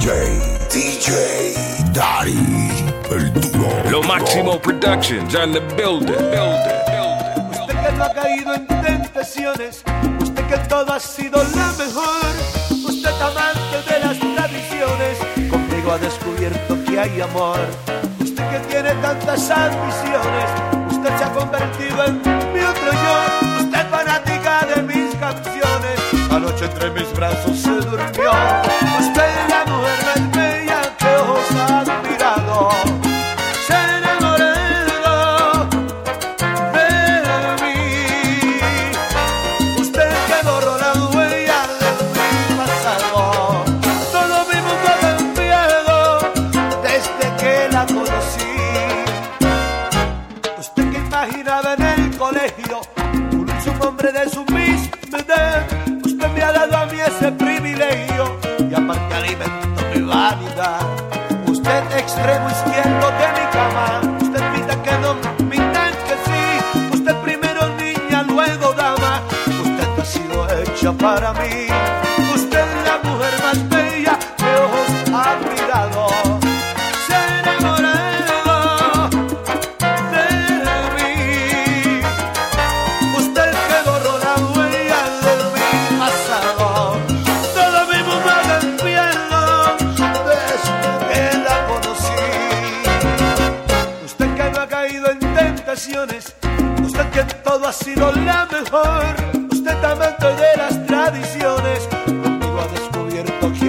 DJ, DJ Dari, el duro. Lo máximo productions and the building, building, building. Usted que no ha caído en tentaciones, usted que todo ha sido la mejor, usted amante de las tradiciones, conmigo ha descubierto que hay amor. Usted que tiene tantas ambiciones, usted se ha convertido en mi otro yo, usted fanática de mis canciones, anoche entre mis brazos se durmió, usted el amor. para mí.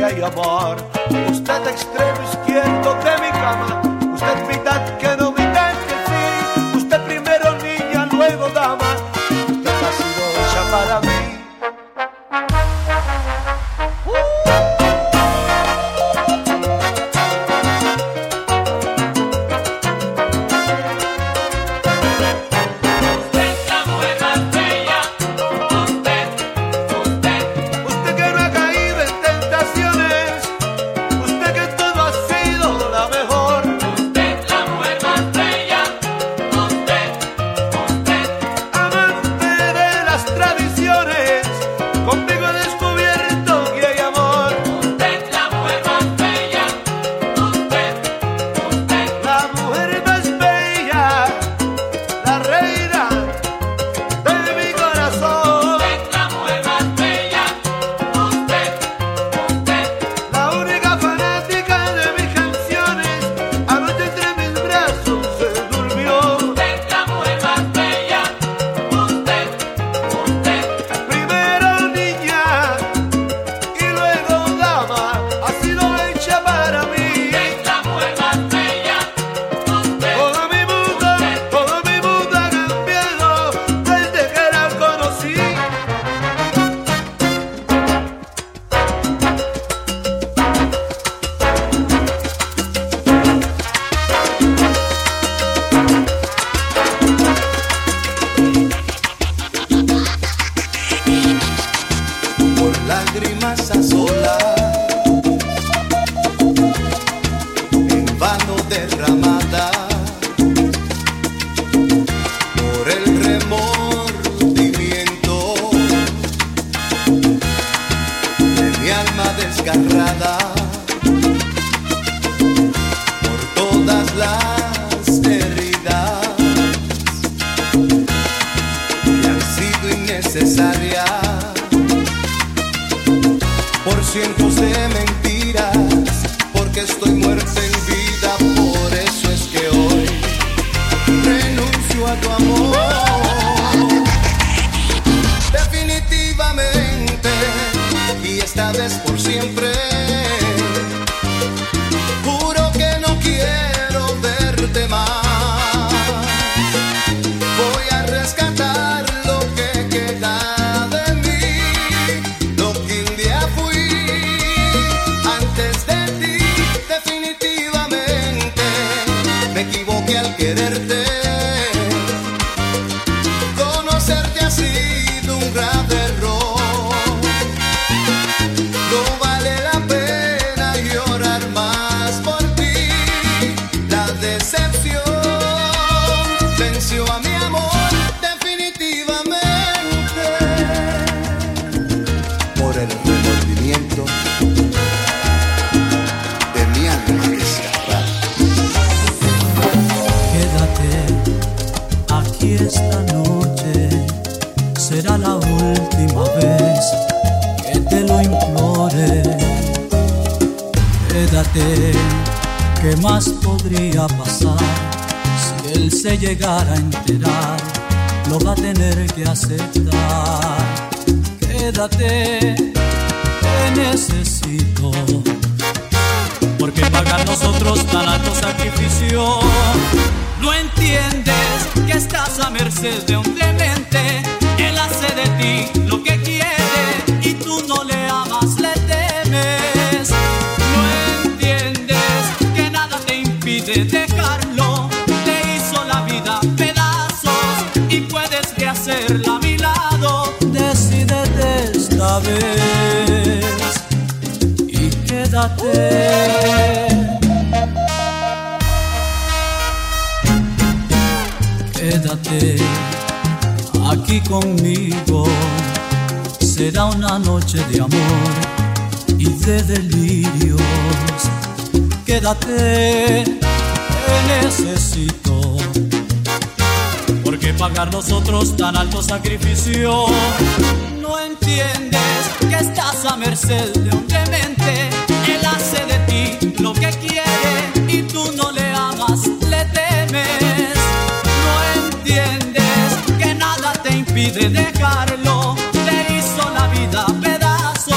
y amor. Usted extremo izquierdo de mi cama, usted mitad que no mitad que sí. Usted primero niña, luego dama, usted ha sido hecha para mí. tu amor. Definitivamente, y esta vez por siempre. ¿Qué más podría pasar? Si él se llegara a enterar, lo va a tener que aceptar. Quédate, te necesito. Porque pagar nosotros tan alto sacrificio. No entiendes que estás a merced de un demente. Él hace de ti a mi lado. Decídete esta vez y quédate. Quédate aquí conmigo. Será una noche de amor y de delirios. Quédate, te necesito. Pagar nosotros tan alto sacrificio. No entiendes que estás a merced de un demente. Él hace de ti lo que quiere y tú no le amas, le temes. No entiendes que nada te impide dejarlo. Te hizo la vida pedazos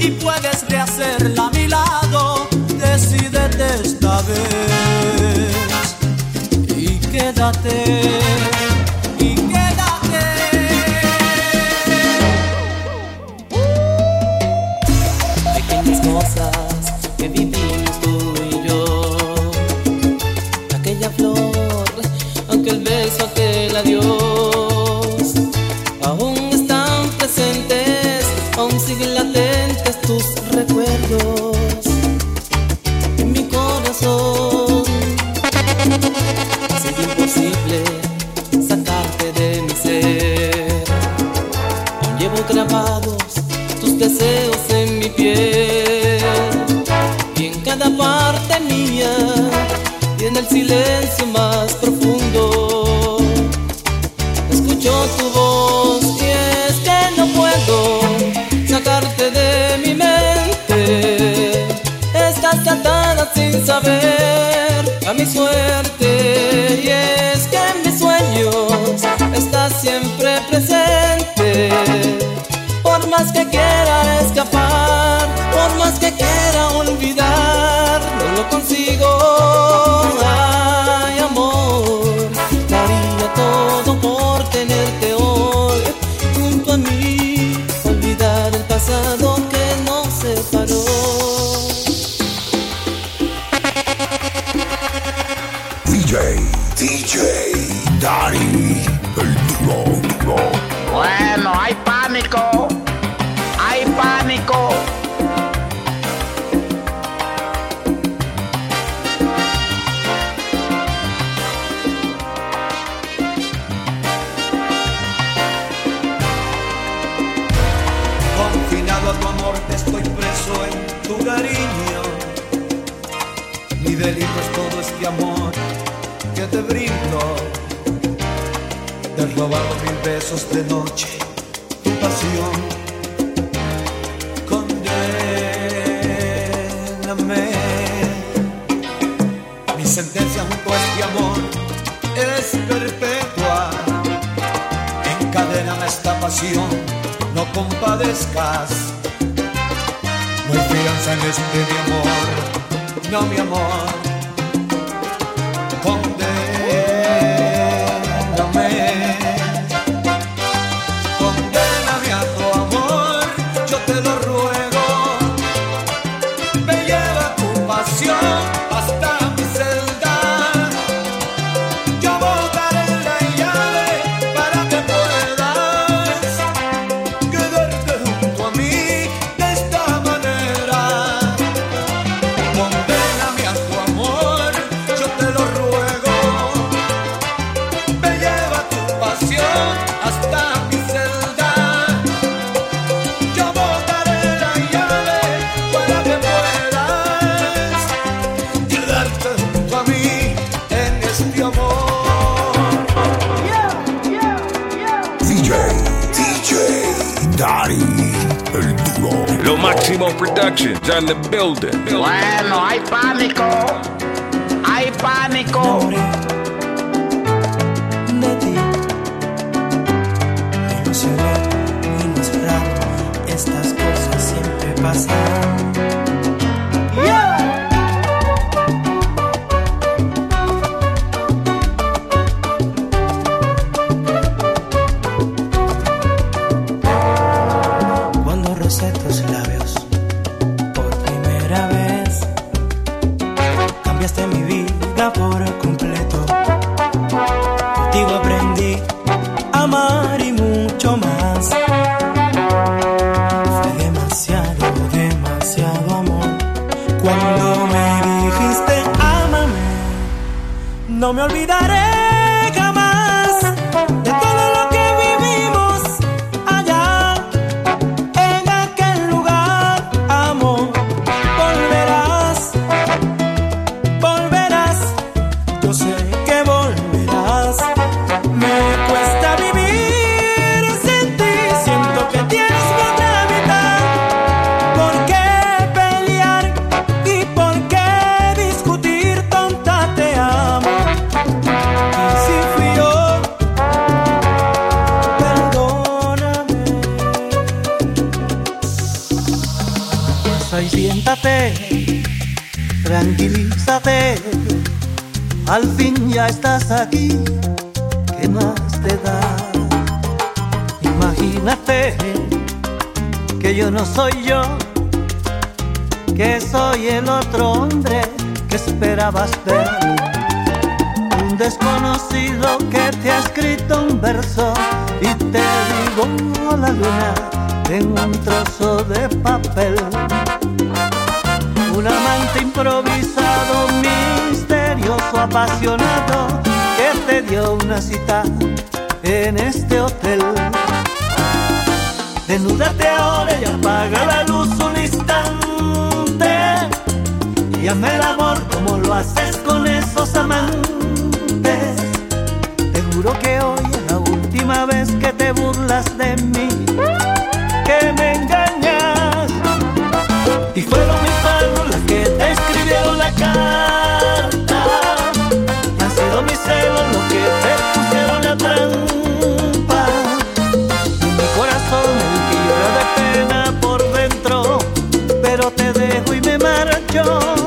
y puedes rehacerla a mi lado. Decídete esta vez y quédate. Mi suerte y es que en mis sueños estás siempre presente. Por más que quiera escapar, por más que Dari, el duro, duro. Bueno, hay pánico. Hay pánico. Confinado a tu amor, estoy preso en tu cariño. Mi delito es todo este amor que te brindo. He robado mil besos de noche, tu pasión. Condéname. Mi sentencia junto a este amor es perpetua. Encadéname esta pasión, no compadezcas. No hay fianza en este mi amor, no mi amor. Lo Máximo Productions on the building. Bueno, hay pánico. Hay pánico. de ti. Me y no es estas cosas siempre pasan. Al fin ya estás aquí, ¿qué más te da? Imagínate que yo no soy yo, que soy el otro hombre que esperabas ver. Un desconocido que te ha escrito un verso y te digo la luna en un trozo de papel. Un amante improvisado, misterioso, apasionado, que te dio una cita en este hotel. Desnúdate ahora y apaga la luz un instante y hazme el amor como lo haces con esos amantes. Te juro que hoy es la última vez que te burlas de mí, marchó.